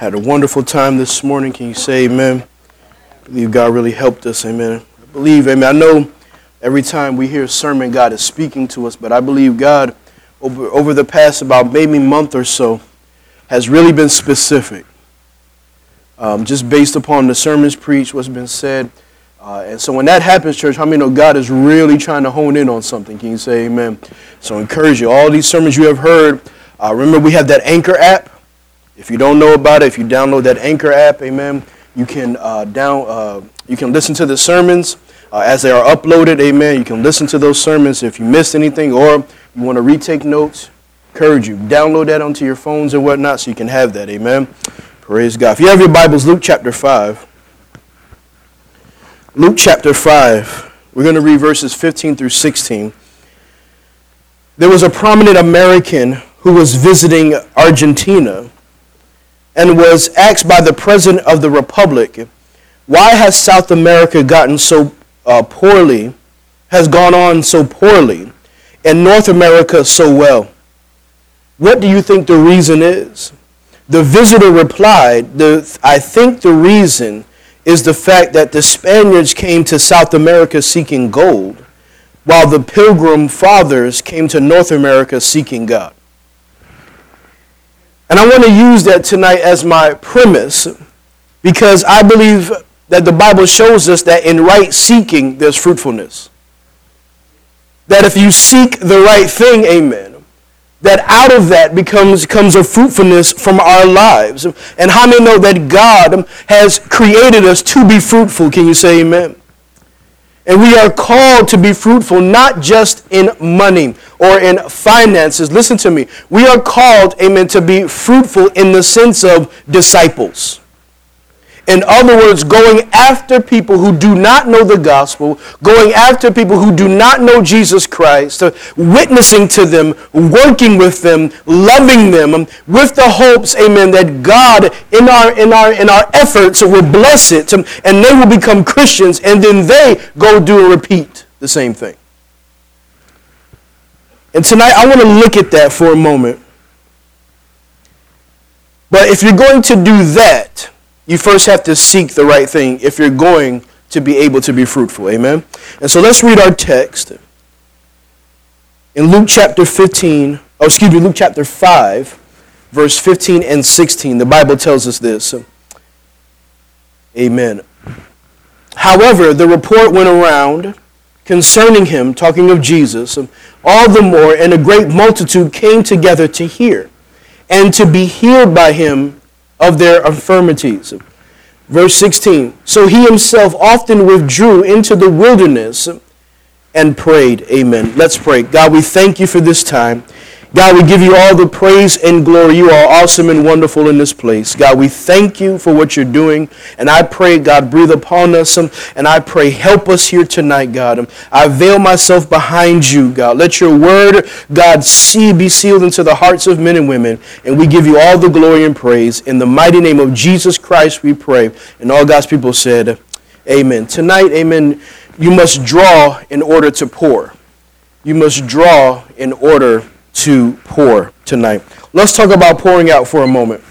Had a wonderful time this morning. Can you say amen? I believe God really helped us. Amen. I believe, amen. I know every time we hear a sermon, God is speaking to us, but I believe God, over, over the past about maybe month or so, has really been specific. Um, just based upon the sermons preached, what's been said. Uh, and so when that happens, church, how many know God is really trying to hone in on something? Can you say amen? So I encourage you. All these sermons you have heard, uh, remember we have that Anchor app. If you don't know about it, if you download that Anchor app, amen, you can uh, down uh, you can listen to the sermons uh, as they are uploaded, amen. You can listen to those sermons if you missed anything or you want to retake notes. Encourage you download that onto your phones and whatnot so you can have that, amen. Praise God. If you have your Bibles, Luke chapter five. Luke chapter 5. We're going to read verses 15 through 16. There was a prominent American who was visiting Argentina and was asked by the President of the Republic, Why has South America gotten so uh, poorly, has gone on so poorly, and North America so well? What do you think the reason is? The visitor replied, the, I think the reason is the fact that the Spaniards came to South America seeking gold, while the pilgrim fathers came to North America seeking God. And I want to use that tonight as my premise because I believe that the Bible shows us that in right seeking, there's fruitfulness. That if you seek the right thing, amen, that out of that becomes comes a fruitfulness from our lives. And how many know that God has created us to be fruitful? Can you say amen? And we are called to be fruitful not just in money or in finances. Listen to me. We are called, amen, to be fruitful in the sense of disciples. In other words, going after people who do not know the gospel, going after people who do not know Jesus Christ, witnessing to them, working with them, loving them, with the hopes, amen, that God in our in our in our efforts will bless it and they will become Christians and then they go do and repeat the same thing. And tonight I want to look at that for a moment. But if you're going to do that, you first have to seek the right thing if you're going to be able to be fruitful. Amen? And so let's read our text. In Luke chapter 15, oh, excuse me, Luke chapter 5, verse 15 and 16, the Bible tells us this. Amen. However, the report went around concerning him, talking of Jesus, all the more, and a great multitude came together to hear and to be healed by him of their infirmities. Verse 16 So he himself often withdrew into the wilderness and prayed. Amen. Let's pray. God, we thank you for this time. God, we give you all the praise and glory. You are awesome and wonderful in this place. God, we thank you for what you're doing. And I pray, God, breathe upon us. And I pray, help us here tonight, God. I veil myself behind you, God. Let your word, God, see, be sealed into the hearts of men and women. And we give you all the glory and praise. In the mighty name of Jesus Christ, we pray. And all God's people said, Amen. Tonight, amen, you must draw in order to pour. You must draw in order to pour tonight. Let's talk about pouring out for a moment.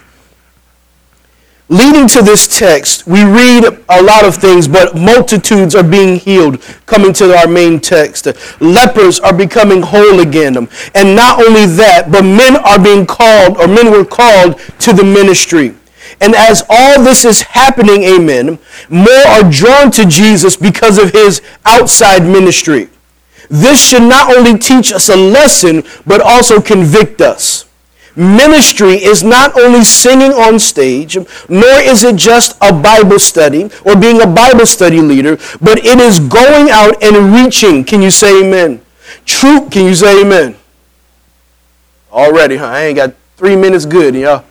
Leading to this text, we read a lot of things, but multitudes are being healed, coming to our main text. Lepers are becoming whole again. And not only that, but men are being called, or men were called to the ministry. And as all this is happening, amen, more are drawn to Jesus because of his outside ministry. This should not only teach us a lesson, but also convict us. Ministry is not only singing on stage, nor is it just a Bible study or being a Bible study leader, but it is going out and reaching. Can you say amen? True, can you say amen? Already, huh? I ain't got three minutes good, y'all.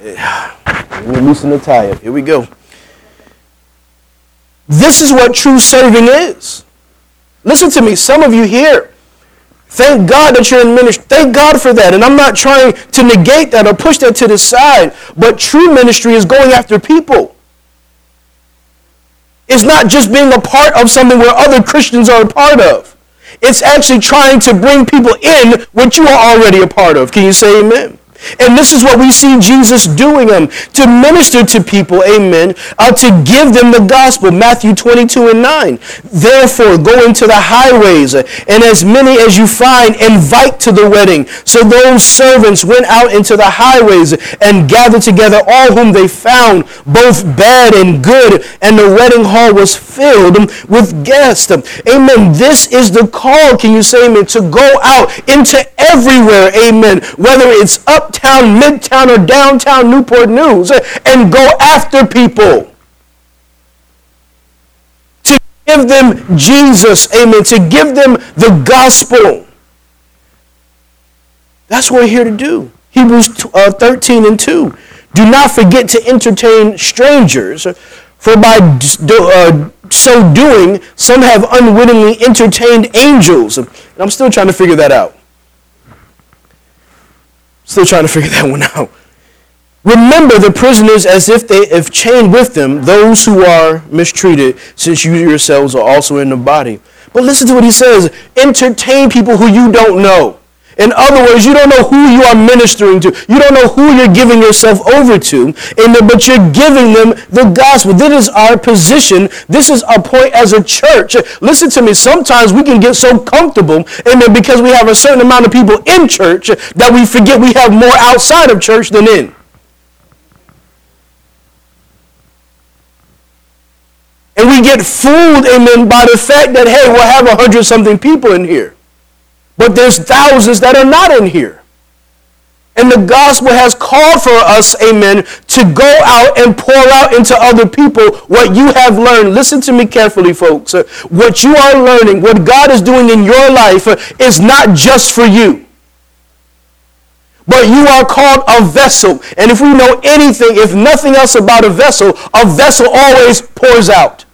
Let me loosen the tie up. Here we go. This is what true serving is. Listen to me, some of you here. Thank God that you're in ministry. Thank God for that. And I'm not trying to negate that or push that to the side. But true ministry is going after people. It's not just being a part of something where other Christians are a part of. It's actually trying to bring people in what you are already a part of. Can you say amen? And this is what we see Jesus doing um, to minister to people, amen, uh, to give them the gospel. Matthew 22 and 9. Therefore, go into the highways, uh, and as many as you find, invite to the wedding. So those servants went out into the highways and gathered together all whom they found, both bad and good, and the wedding hall was filled with guests. Amen. This is the call, can you say amen, to go out into everywhere, amen, whether it's up uptown, midtown, or downtown Newport News and go after people. To give them Jesus, amen, to give them the gospel. That's what we're here to do. Hebrews uh, 13 and 2. Do not forget to entertain strangers, for by uh, so doing, some have unwittingly entertained angels. I'm still trying to figure that out. Still trying to figure that one out. Remember the prisoners as if they have chained with them those who are mistreated, since you yourselves are also in the body. But listen to what he says entertain people who you don't know. In other words, you don't know who you are ministering to. You don't know who you're giving yourself over to. But you're giving them the gospel. This is our position. This is our point as a church. Listen to me. Sometimes we can get so comfortable, amen, because we have a certain amount of people in church that we forget we have more outside of church than in. And we get fooled, amen, by the fact that, hey, we'll have a hundred something people in here. But there's thousands that are not in here. And the gospel has called for us, amen, to go out and pour out into other people what you have learned. Listen to me carefully, folks. Uh, what you are learning, what God is doing in your life uh, is not just for you. But you are called a vessel. And if we know anything, if nothing else about a vessel, a vessel always pours out.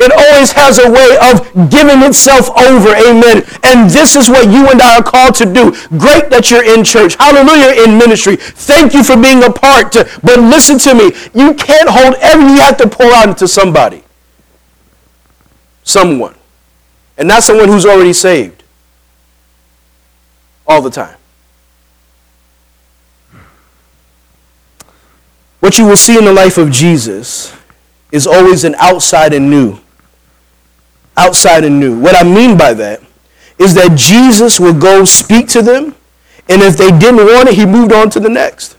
It always has a way of giving itself over. Amen. And this is what you and I are called to do. Great that you're in church. Hallelujah in ministry. Thank you for being a part. But listen to me. You can't hold everything you have to pour out into somebody. Someone. And not someone who's already saved. All the time. What you will see in the life of Jesus is always an outside and new outside and new. What I mean by that is that Jesus would go speak to them, and if they didn't want it, he moved on to the next.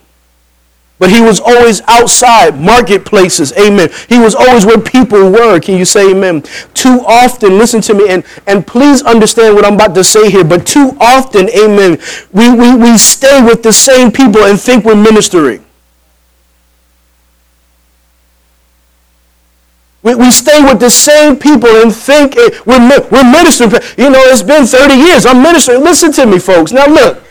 But he was always outside marketplaces. Amen. He was always where people were. Can you say amen? Too often, listen to me, and, and please understand what I'm about to say here, but too often, amen, we, we, we stay with the same people and think we're ministering. We, we stay with the same people and think we're, we're ministering. You know, it's been 30 years. I'm ministering. Listen to me, folks. Now, look,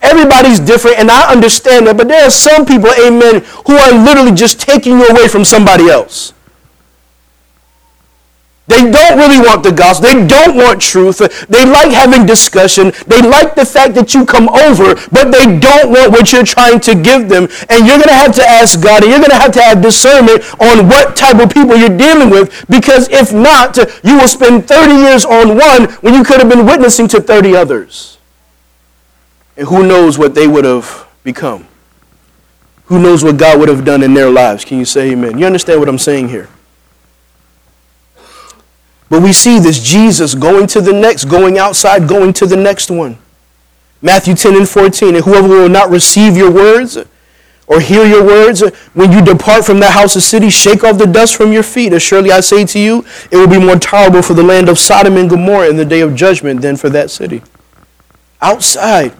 everybody's different, and I understand that, but there are some people, amen, who are literally just taking you away from somebody else. They don't really want the gospel. They don't want truth. They like having discussion. They like the fact that you come over, but they don't want what you're trying to give them. And you're going to have to ask God, and you're going to have to have discernment on what type of people you're dealing with, because if not, you will spend 30 years on one when you could have been witnessing to 30 others. And who knows what they would have become? Who knows what God would have done in their lives? Can you say amen? You understand what I'm saying here? But we see this Jesus going to the next, going outside, going to the next one. Matthew 10 and 14. And whoever will not receive your words or hear your words, when you depart from that house or city, shake off the dust from your feet. As surely I say to you, it will be more tolerable for the land of Sodom and Gomorrah in the day of judgment than for that city. Outside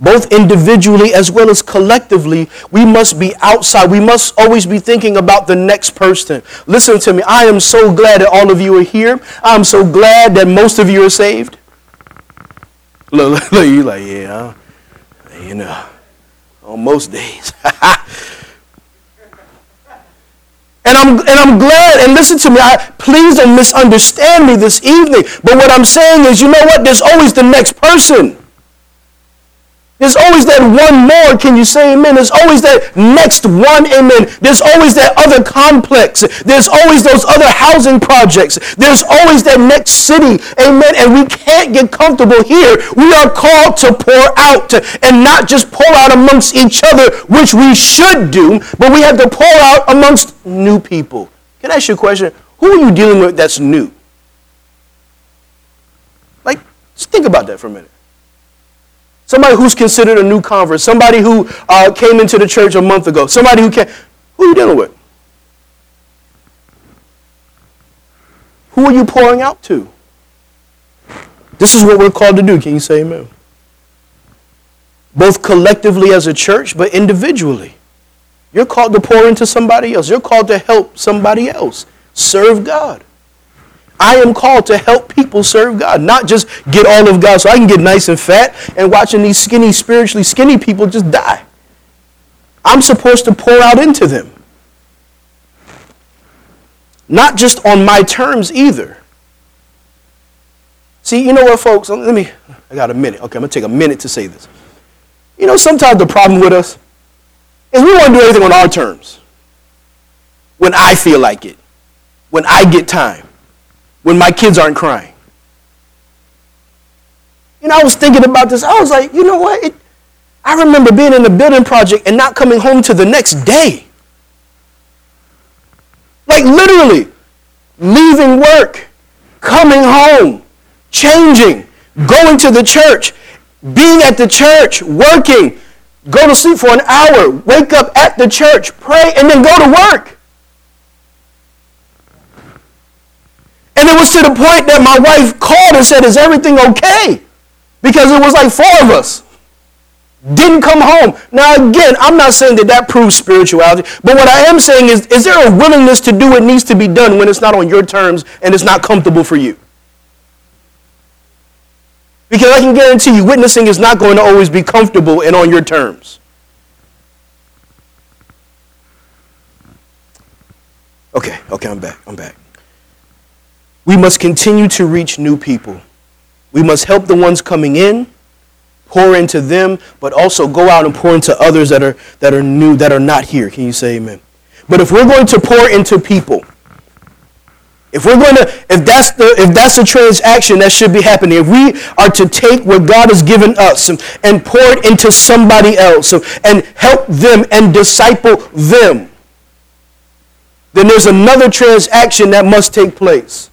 both individually as well as collectively, we must be outside. We must always be thinking about the next person. Listen to me. I am so glad that all of you are here. I'm so glad that most of you are saved. Look, look, you like, yeah, you know, on most days. And I'm, and I'm glad, and listen to me, I, please don't misunderstand me this evening. But what I'm saying is, you know what? There's always the next person. There's always that one more. Can you say amen? There's always that next one. Amen. There's always that other complex. There's always those other housing projects. There's always that next city. Amen. And we can't get comfortable here. We are called to pour out and not just pour out amongst each other, which we should do, but we have to pour out amongst new people. Can I ask you a question? Who are you dealing with that's new? Like, just think about that for a minute. Somebody who's considered a new convert, somebody who uh, came into the church a month ago, somebody who can Who are you dealing with? Who are you pouring out to? This is what we're called to do. Can you say amen? Both collectively as a church, but individually. You're called to pour into somebody else. You're called to help somebody else serve God. I am called to help people serve God, not just get all of God so I can get nice and fat and watching these skinny, spiritually skinny people just die. I'm supposed to pour out into them. Not just on my terms either. See, you know what, folks? Let me, I got a minute. Okay, I'm going to take a minute to say this. You know, sometimes the problem with us is we want to do everything on our terms. When I feel like it. When I get time. When my kids aren't crying. You know, I was thinking about this. I was like, you know what? It, I remember being in the building project and not coming home to the next day. Like literally, leaving work, coming home, changing, going to the church, being at the church, working, go to sleep for an hour, wake up at the church, pray, and then go to work. And it was to the point that my wife called and said, Is everything okay? Because it was like four of us. Didn't come home. Now, again, I'm not saying that that proves spirituality, but what I am saying is, is there a willingness to do what needs to be done when it's not on your terms and it's not comfortable for you? Because I can guarantee you, witnessing is not going to always be comfortable and on your terms. Okay, okay, I'm back. I'm back. We must continue to reach new people. We must help the ones coming in, pour into them, but also go out and pour into others that are, that are new, that are not here. Can you say amen? But if we're going to pour into people, if we're going to, if that's the, if that's the transaction that should be happening, if we are to take what God has given us and, and pour it into somebody else and help them and disciple them, then there's another transaction that must take place.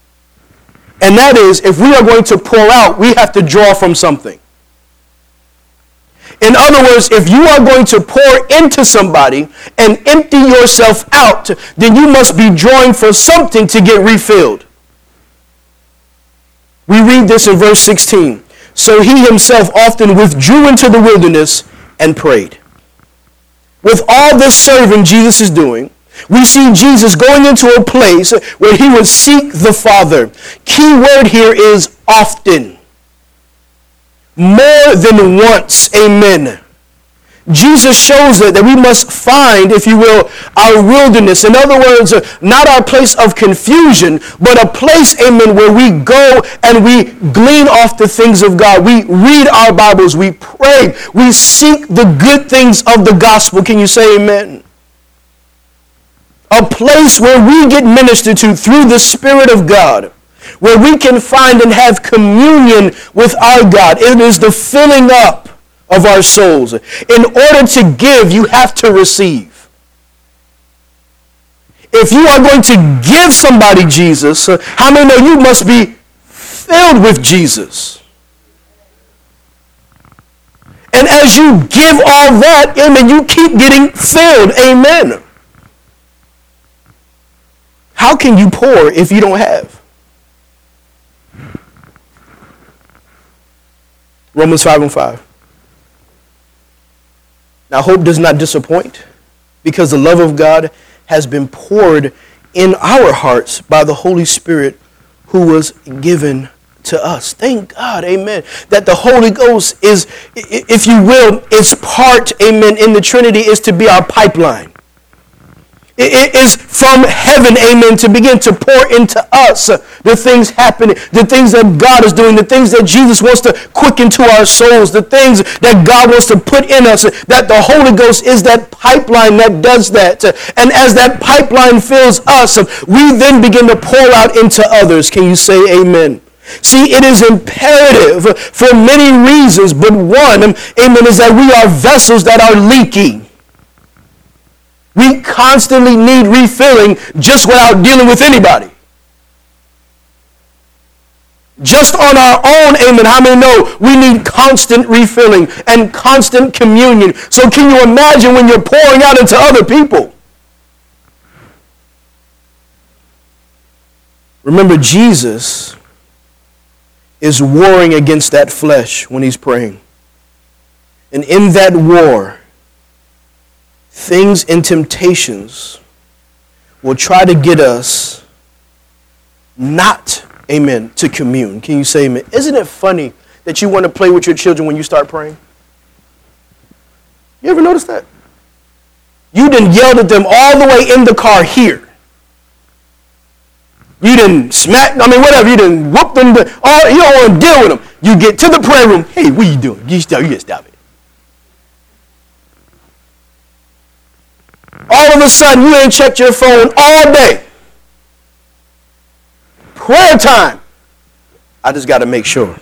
And that is, if we are going to pour out, we have to draw from something. In other words, if you are going to pour into somebody and empty yourself out, then you must be drawing for something to get refilled. We read this in verse 16. So he himself often withdrew into the wilderness and prayed. With all this serving Jesus is doing, we see Jesus going into a place where he would seek the Father. Key word here is often more than once. Amen. Jesus shows it that we must find, if you will, our wilderness. In other words, not our place of confusion, but a place, amen, where we go and we glean off the things of God. We read our Bibles, we pray, we seek the good things of the gospel. Can you say amen? A place where we get ministered to through the Spirit of God where we can find and have communion with our God. It is the filling up of our souls. In order to give, you have to receive. If you are going to give somebody Jesus, how many know you must be filled with Jesus? And as you give all that, amen, you keep getting filled. Amen. How can you pour if you don't have? Romans 5 and 5. Now, hope does not disappoint because the love of God has been poured in our hearts by the Holy Spirit who was given to us. Thank God, amen, that the Holy Ghost is, if you will, is part, amen, in the Trinity, is to be our pipeline it is from heaven, amen, to begin to pour into us the things happening, the things that God is doing, the things that Jesus wants to quicken to our souls, the things that God wants to put in us, that the Holy Ghost is that pipeline that does that. And as that pipeline fills us, we then begin to pour out into others. Can you say amen? See, it is imperative for many reasons, but one, amen, is that we are vessels that are leaking. We constantly need refilling just without dealing with anybody. Just on our own, amen. How many know we need constant refilling and constant communion? So, can you imagine when you're pouring out into other people? Remember, Jesus is warring against that flesh when he's praying. And in that war, things and temptations will try to get us not, amen, to commune. Can you say amen? Isn't it funny that you want to play with your children when you start praying? You ever notice that? You didn't yell at them all the way in the car here. You didn't smack, I mean, whatever. You didn't whoop them. All, you don't want to deal with them. You get to the prayer room. Hey, what are you doing? You. You just stop it. All of a sudden, you ain't checked your phone all day. Prayer time. I just got to make sure.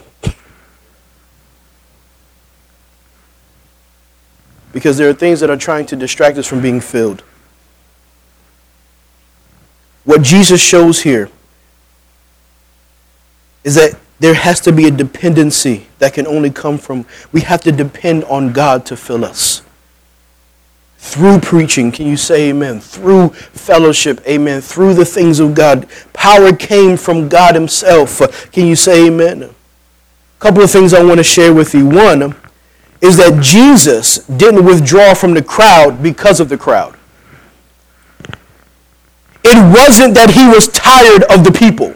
Because there are things that are trying to distract us from being filled. What Jesus shows here is that there has to be a dependency that can only come from, we have to depend on God to fill us through preaching. Can you say amen? Through fellowship, amen. Through the things of God. Power came from God Himself. Can you say amen? A couple of things I want to share with you. One is that Jesus didn't withdraw from the crowd because of the crowd. It wasn't that he was tired of the people.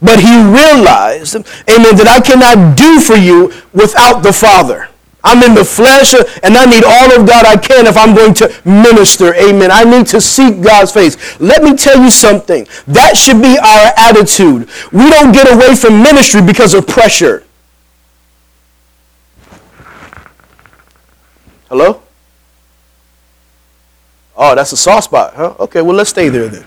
But he realized, amen, that I cannot do for you without the Father. I'm in the flesh and I need all of God I can if I'm going to minister. Amen. I need to seek God's face. Let me tell you something. That should be our attitude. We don't get away from ministry because of pressure. Hello? Oh, that's a soft spot, huh? Okay, well, let's stay there then.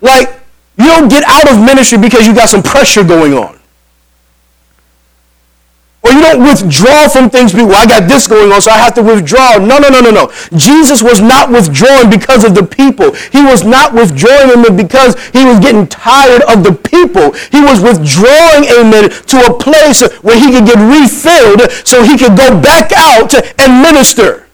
Like, you don't get out of ministry because you got some pressure going on. Or you don't withdraw from things because, well, I got this going on, so I have to withdraw. No, no, no, no, no. Jesus was not withdrawing because of the people. He was not withdrawing, amen, because he was getting tired of the people. He was withdrawing, amen, to a place where he could get refilled so he could go back out and minister.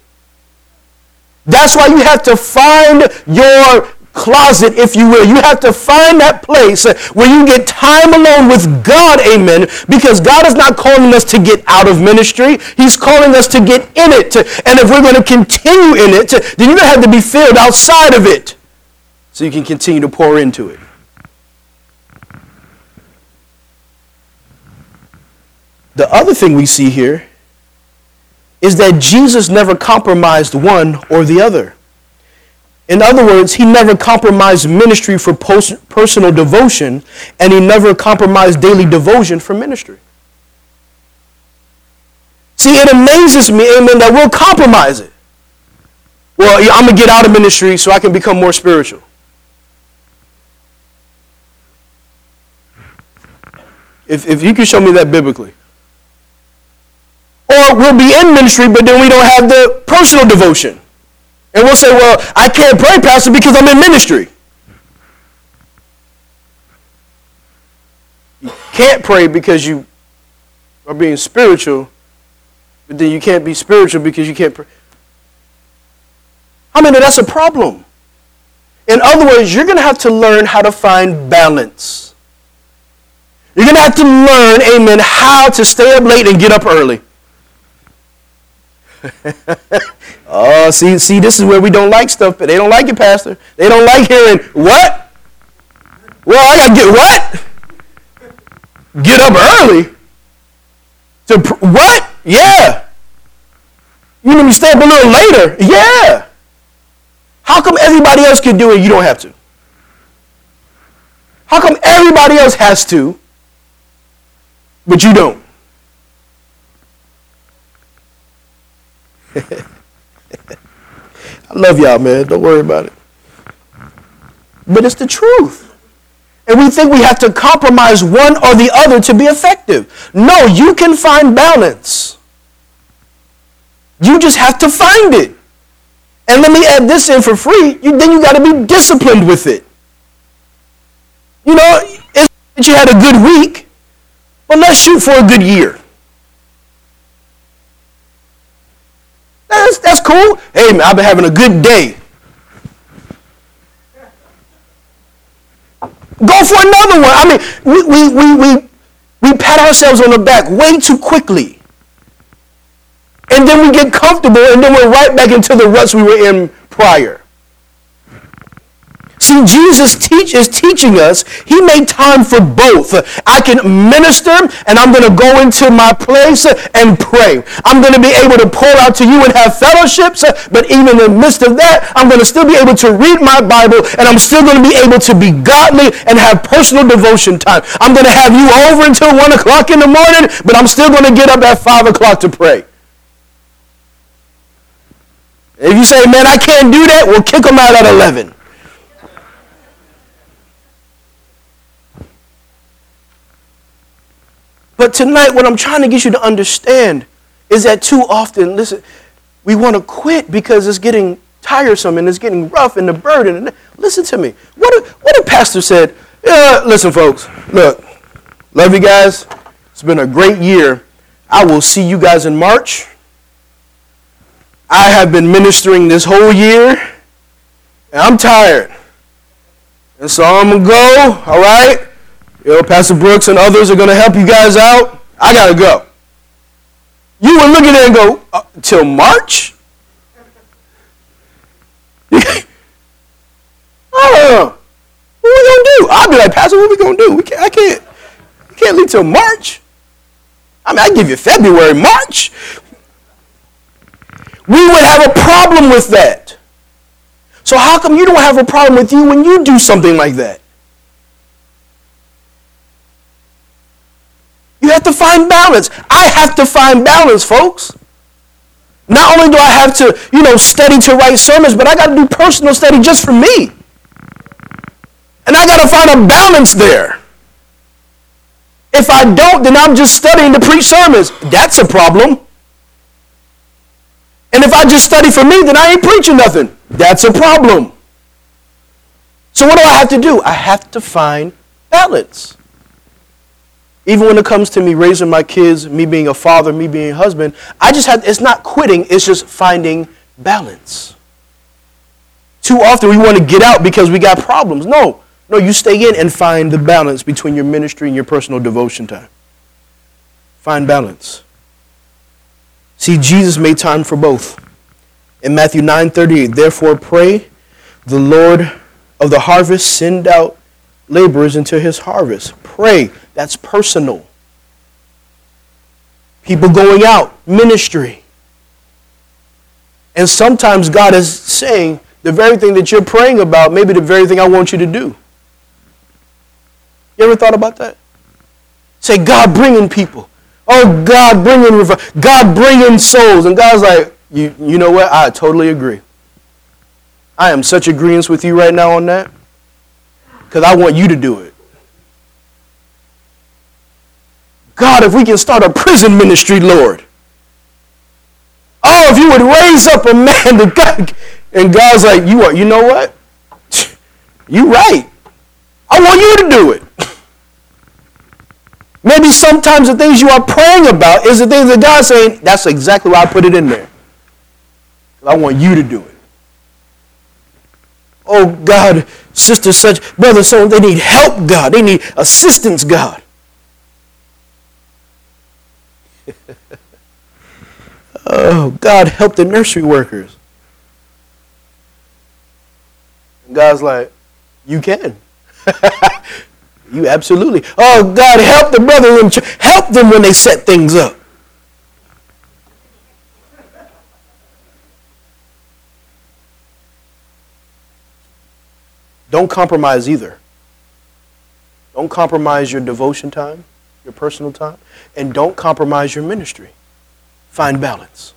That's why you have to find your closet, if you will. You have to find that place where you get time alone with God, amen, because God is not calling us to get out of ministry. He's calling us to get in it. And if we're going to continue in it, then you're going to have to be filled outside of it so you can continue to pour into it. The other thing we see here is that Jesus never compromised one or the other. In other words, he never compromised ministry for post- personal devotion, and he never compromised daily devotion for ministry. See, it amazes me, amen, that we'll compromise it. Well, I'm going to get out of ministry so I can become more spiritual. If, if you can show me that biblically. Or we'll be in ministry, but then we don't have the personal devotion. And we'll say, well, I can't pray, Pastor, because I'm in ministry. You can't pray because you are being spiritual, but then you can't be spiritual because you can't pray. I mean, that's a problem. In other words, you're going to have to learn how to find balance. You're going to have to learn, amen, how to stay up late and get up early. oh, see, see, this is where we don't like stuff, but they don't like it, Pastor. They don't like hearing what? Well, I gotta get what? Get up early. To pr- what? Yeah. You mean you stay up a little later? Yeah. How come everybody else can do it you don't have to? How come everybody else has to, but you don't? I love y'all, man. Don't worry about it. But it's the truth. And we think we have to compromise one or the other to be effective. No, you can find balance. You just have to find it. And let me add this in for free. You, then you got to be disciplined with it. You know, it's you had a good week, but let's shoot for a good year. That's, that's cool. Hey, man, I've been having a good day. Go for another one. I mean, we, we, we, we, we pat ourselves on the back way too quickly. And then we get comfortable and then we're right back into the ruts we were in prior. See, Jesus teach, is teaching us. He made time for both. I can minister and I'm going to go into my place and pray. I'm going to be able to pour out to you and have fellowships, but even in the midst of that, I'm going to still be able to read my Bible and I'm still going to be able to be godly and have personal devotion time. I'm going to have you over until 1 o'clock in the morning, but I'm still going to get up at 5 o'clock to pray. If you say, man, I can't do that, we'll kick them out at 11. But tonight, what I'm trying to get you to understand is that too often, listen, we want to quit because it's getting tiresome and it's getting rough and the burden. And listen to me. What a, what a pastor said. Yeah, listen, folks. Look, love you guys. It's been a great year. I will see you guys in March. I have been ministering this whole year, and I'm tired. And so I'm going to go, all right? You know, Pastor Brooks and others are going to help you guys out. I got to go. You would look at it and go, uh, till March? I don't know. What we gonna do? I'll be like, Pastor, what we gonna do? We can't, I can't, we can't leave till March. I mean, I give you February, March. We would have a problem with that. So how come you don't have a problem with you when you do something like that? You have to find balance. I have to find balance, folks. Not only do I have to, you know, study to write sermons, but I got to do personal study just for me. And I got to find a balance there. If I don't, then I'm just studying to preach sermons. That's a problem. And if I just study for me, then I ain't preaching nothing. That's a problem. So what do I have to do? I have to find balance. Even when it comes to me raising my kids, me being a father, me being a husband, I just have, it's not quitting, it's just finding balance. Too often we want to get out because we got problems. No, no, you stay in and find the balance between your ministry and your personal devotion time. Find balance. See, Jesus made time for both. In Matthew 9:38, therefore pray, the Lord of the harvest send out laborers into his harvest. Pray. That's personal. People going out, ministry. And sometimes God is saying the very thing that you're praying about, maybe the very thing I want you to do. You ever thought about that? Say, God, bring in people. Oh, God, bring in God, bring in souls. And God's like, you, you know what? I totally agree. I am such agreement with you right now on that because I want you to do it. God, if we can start a prison ministry, Lord. Oh, if you would raise up a man to God. And God's like, you are, you know what? You right. I want you to do it. Maybe sometimes the things you are praying about is the things that God's saying, that's exactly why I put it in there. I want you to do it. Oh God, sister such, brother so they need help, God. They need assistance, God. Oh, God, help the nursery workers. And God's like, you can. you absolutely. Oh, God, help the brother and help them when they set things up. Don't compromise either. Don't compromise your devotion time, your personal time, and don't compromise your ministry. Find balance.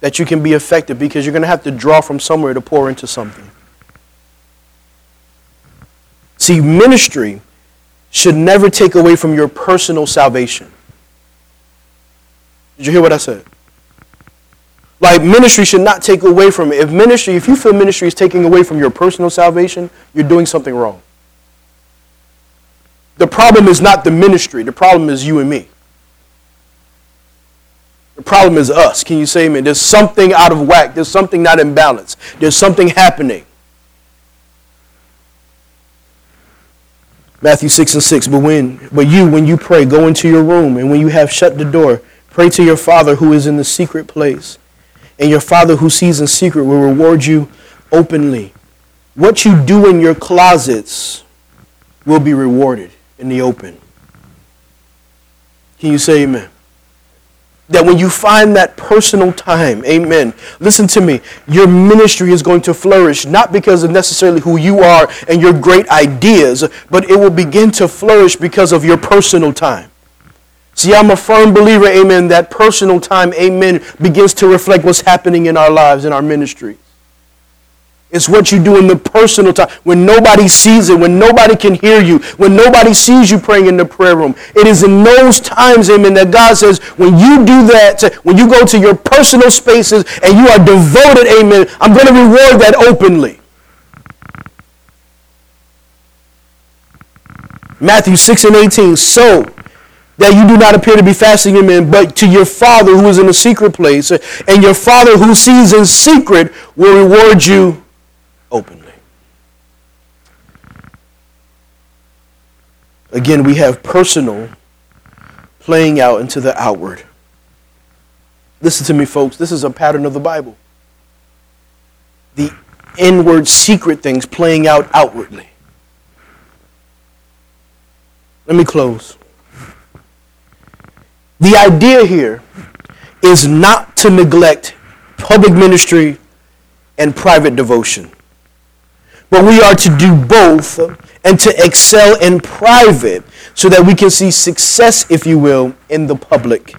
That you can be effective because you're going to have to draw from somewhere to pour into something. See, ministry should never take away from your personal salvation. Did you hear what I said? Like ministry should not take away from it. If ministry, if you feel ministry is taking away from your personal salvation, you're doing something wrong. The problem is not the ministry. The problem is you and me. The problem is us. Can you say amen? There's something out of whack. There's something not in balance. There's something happening. Matthew 6 and 6. But when but you, when you pray, go into your room, and when you have shut the door, pray to your Father who is in the secret place and your Father who sees in secret will reward you openly. What you do in your closets will be rewarded in the open. Can you say amen? That when you find that personal time, amen, listen to me, your ministry is going to flourish, not because of necessarily who you are and your great ideas, but it will begin to flourish because of your personal time. See, I'm a firm believer, amen, that personal time, amen, begins to reflect what's happening in our lives, in our ministry. It's what you do in the personal time when nobody sees it, when nobody can hear you, when nobody sees you praying in the prayer room. It is in those times, amen, that God says, when you do that, when you go to your personal spaces and you are devoted, amen, I'm going to reward that openly. Matthew 6 and 18. So, that you do not appear to be fasting amen, but to your Father who is in a secret place, and your Father who sees in secret will reward you openly. Again, we have personal playing out into the outward. Listen to me, folks. This is a pattern of the Bible. The inward secret things playing out outwardly. Let me close. The idea here is not to neglect public ministry and private devotion. But we are to do both and to excel in private so that we can see success, if you will, in the public.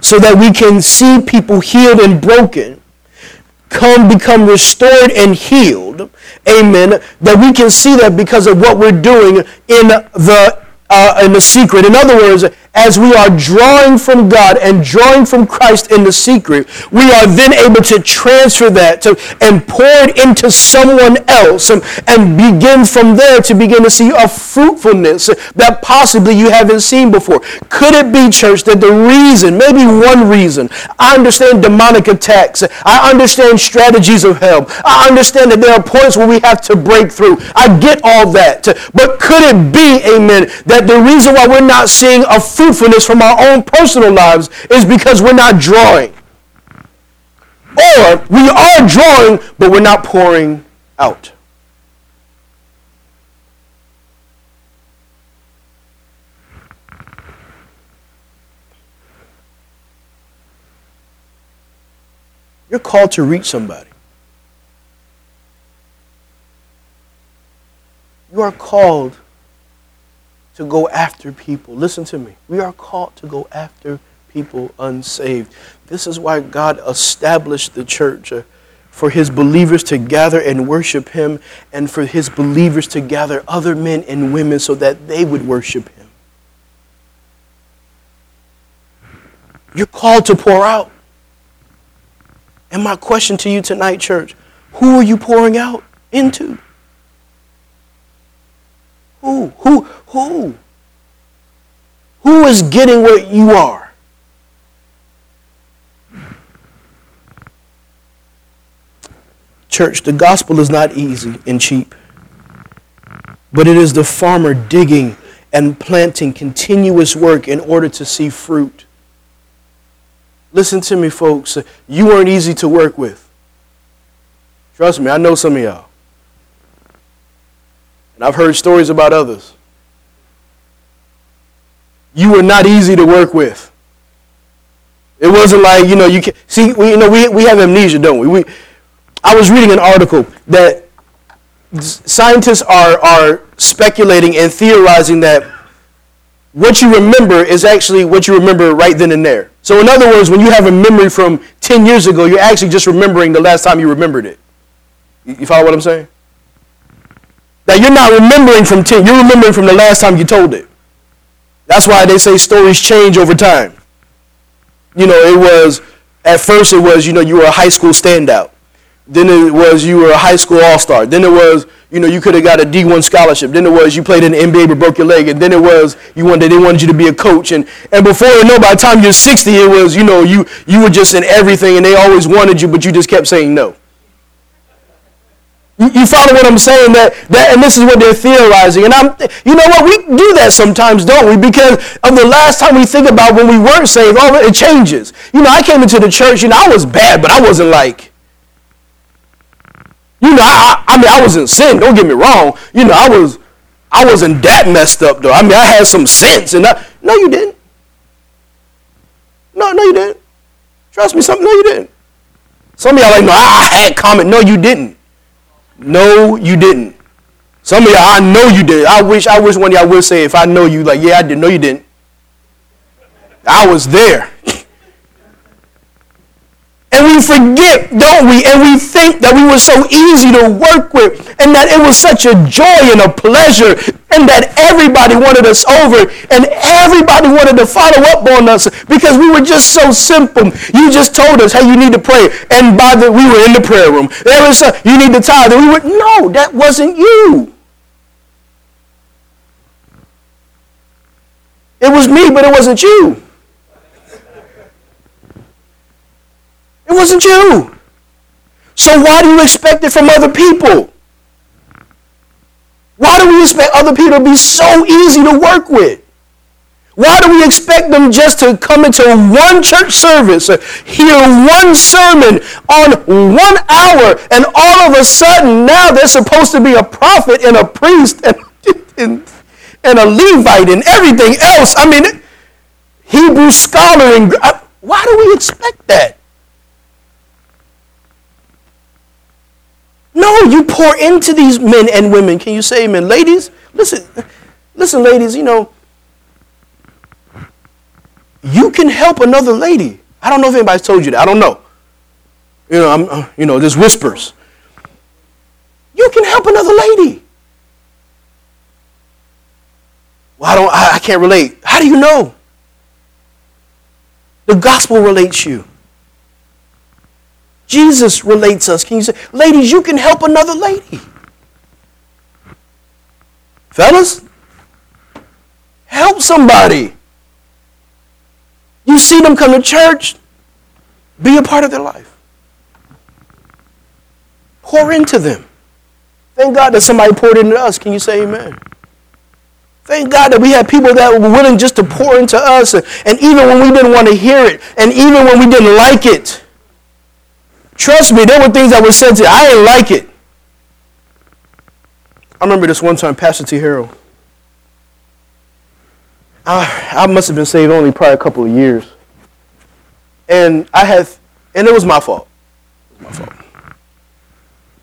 So that we can see people healed and broken come become restored and healed. Amen. That we can see that because of what we're doing in the uh, in the secret. In other words, as we are drawing from God and drawing from Christ in the secret, we are then able to transfer that to, and pour it into someone else and, and begin from there to begin to see a fruitfulness that possibly you haven't seen before. Could it be, church, that the reason, maybe one reason, I understand demonic attacks, I understand strategies of hell, I understand that there are points where we have to break through. I get all that. But could it be, amen, that the reason why we're not seeing a fruitfulness from our own personal lives is because we're not drawing. Or we are drawing, but we're not pouring out. You're called to reach somebody. You are called to go after people. Listen to me. We are called to go after people unsaved. This is why God established the church uh, for his believers to gather and worship him and for his believers to gather other men and women so that they would worship him. You're called to pour out. And my question to you tonight, church, who are you pouring out into? Who? Who? Who? Who is getting what you are? Church, the gospel is not easy and cheap, but it is the farmer digging and planting continuous work in order to see fruit. Listen to me, folks. You weren't easy to work with. Trust me, I know some of y'all. And I've heard stories about others. You were not easy to work with. It wasn't like, you know, you can see, we, you know, we, we have amnesia, don't we? we? I was reading an article that scientists are, are speculating and theorizing that what you remember is actually what you remember right then and there. So, in other words, when you have a memory from 10 years ago, you're actually just remembering the last time you remembered it. You follow what I'm saying? That you're not remembering from 10, you're remembering from the last time you told it. That's why they say stories change over time. You know, it was, at first, it was, you know, you were a high school standout. Then it was you were a high school all star. Then it was you know you could have got a D1 scholarship. Then it was you played in the NBA but broke your leg. And then it was you wanted they wanted you to be a coach. And and before you know, by the time you're 60, it was you know you you were just in everything and they always wanted you, but you just kept saying no. You, follow what I'm saying? That that and this is what they're theorizing. And I'm you know what we do that sometimes, don't we? Because of the last time we think about when we weren't saved, oh it changes. You know, I came into the church. You know, I was bad, but I wasn't like you know, I, I mean, I was in sin. Don't get me wrong. You know, I was, I wasn't that messed up though. I mean, I had some sense, and I, no, you didn't. No, no, you didn't. Trust me, something. No, you didn't. Some of y'all like, no, I had comment. No, you didn't. No, you didn't. Some of y'all, I know you did. I wish, I wish one of y'all would say, if I know you, like, yeah, I did. No, you didn't. I was there. And we forget, don't we? And we think that we were so easy to work with and that it was such a joy and a pleasure and that everybody wanted us over and everybody wanted to follow up on us because we were just so simple. You just told us, hey, you need to pray. And by the we were in the prayer room. There was a, you need to tithe. And we were, no, that wasn't you. It was me, but it wasn't you. It wasn't you. So why do you expect it from other people? Why do we expect other people to be so easy to work with? Why do we expect them just to come into one church service, uh, hear one sermon on one hour, and all of a sudden now they're supposed to be a prophet and a priest and, and, and a Levite and everything else? I mean, Hebrew scholar and why do we expect that? No, you pour into these men and women. Can you say amen? Ladies, listen, listen, ladies, you know, you can help another lady. I don't know if anybody's told you that. I don't know. You know, I'm, uh, you know, there's whispers. You can help another lady. Well, I don't, I, I can't relate. How do you know? The gospel relates you. Jesus relates us. Can you say, ladies, you can help another lady? Fellas, help somebody. You see them come to church, be a part of their life. Pour into them. Thank God that somebody poured into us. Can you say amen? Thank God that we had people that were willing just to pour into us. And, and even when we didn't want to hear it, and even when we didn't like it, Trust me, there were things that were said to. I didn't like it. I remember this one time, Pastor T. Harrell. I, I must have been saved only probably a couple of years. And I had, and it was my fault. My fault.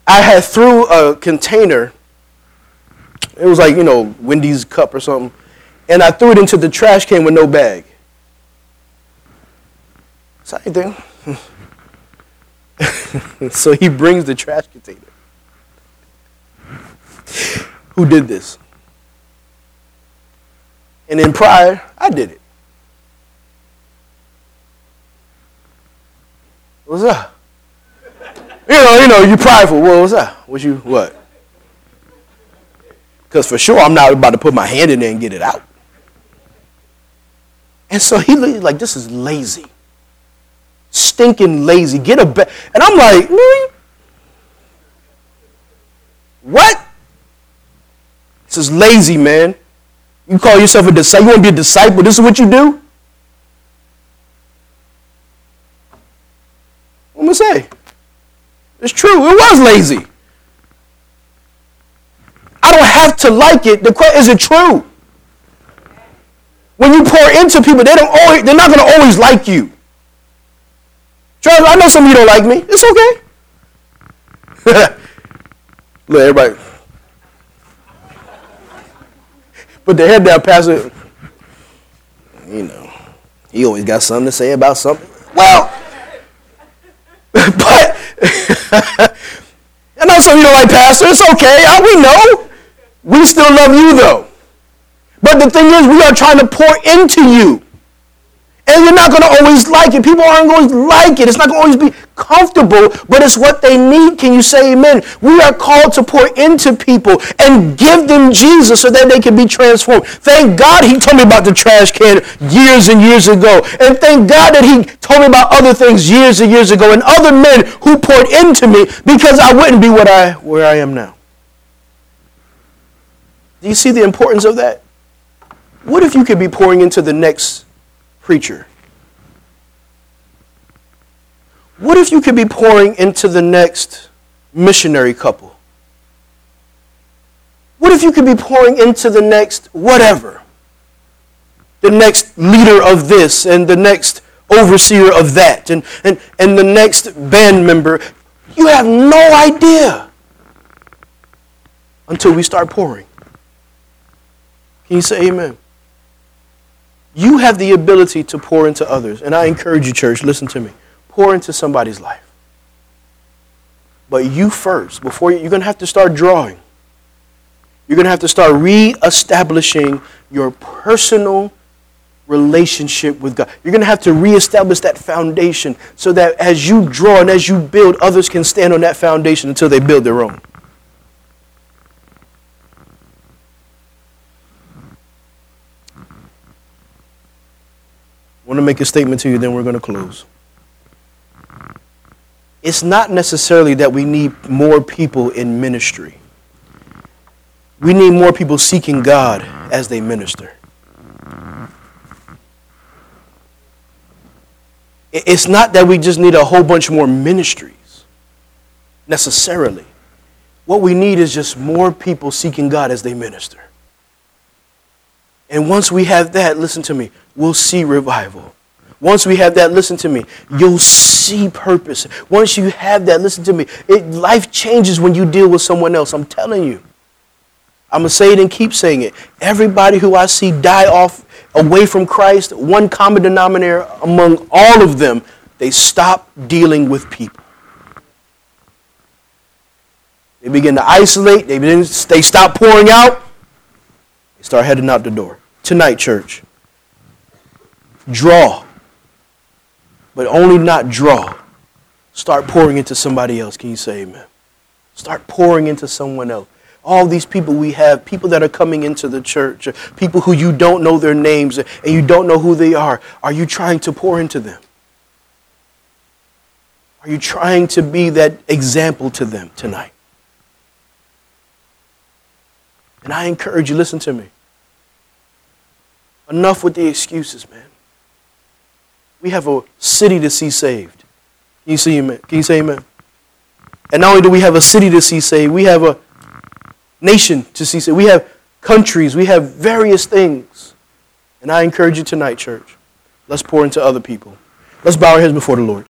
I had threw a container. It was like, you know, Wendy's cup or something. And I threw it into the trash can with no bag. Same thing. Hmm. so he brings the trash container. Who did this? And then prior, I did it. What's up? You know, you know, you prideful. What was that? What you what? Because for sure I'm not about to put my hand in there and get it out. And so he like, this is lazy stinking lazy. Get a bed. And I'm like, really? What? This is lazy, man. You call yourself a disciple. You want to be a disciple? This is what you do? What am I say? It's true. It was lazy. I don't have to like it. The question is it true? When you pour into people, they don't always, they're not going to always like you. Travis, I know some of you don't like me. It's okay. Look, everybody. Put their head down, Pastor. You know, he always got something to say about something. Well, but I know some of you don't like Pastor. It's okay. we know. We still love you, though. But the thing is, we are trying to pour into you. And you're not going to always like it. People aren't going to like it. It's not going to always be comfortable, but it's what they need. Can you say amen? We are called to pour into people and give them Jesus so that they can be transformed. Thank God he told me about the trash can years and years ago. And thank God that he told me about other things years and years ago and other men who poured into me because I wouldn't be what I, where I am now. Do you see the importance of that? What if you could be pouring into the next preacher? What if you could be pouring into the next missionary couple? What if you could be pouring into the next whatever? The next leader of this and the next overseer of that and, and, and the next band member. You have no idea until we start pouring. Can you say amen? You have the ability to pour into others. And I encourage you, church, listen to me. Pour into somebody's life. But you first, before you, you're going to have to start drawing. You're going to have to start reestablishing your personal relationship with God. You're going to have to reestablish that foundation so that as you draw and as you build, others can stand on that foundation until they build their own. Want to make a statement to you, then we're going to close. It's not necessarily that we need more people in ministry. We need more people seeking God as they minister. It's not that we just need a whole bunch more ministries, necessarily. What we need is just more people seeking God as they minister. And once we have that, listen to me, we'll see revival. Once we have that, listen to me, you'll see purpose. Once you have that, listen to me, it, life changes when you deal with someone else. I'm telling you. I'm going to say it and keep saying it. Everybody who I see die off away from Christ, one common denominator among all of them, they stop dealing with people. They begin to isolate, they, begin, they stop pouring out, they start heading out the door. Tonight, church, draw, but only not draw. Start pouring into somebody else. Can you say amen? Start pouring into someone else. All these people we have, people that are coming into the church, people who you don't know their names and you don't know who they are, are you trying to pour into them? Are you trying to be that example to them tonight? And I encourage you, listen to me. Enough with the excuses, man. We have a city to see saved. Can you see amen? Can you say amen? And not only do we have a city to see saved, we have a nation to see saved. We have countries, we have various things. And I encourage you tonight, church, let's pour into other people. Let's bow our heads before the Lord.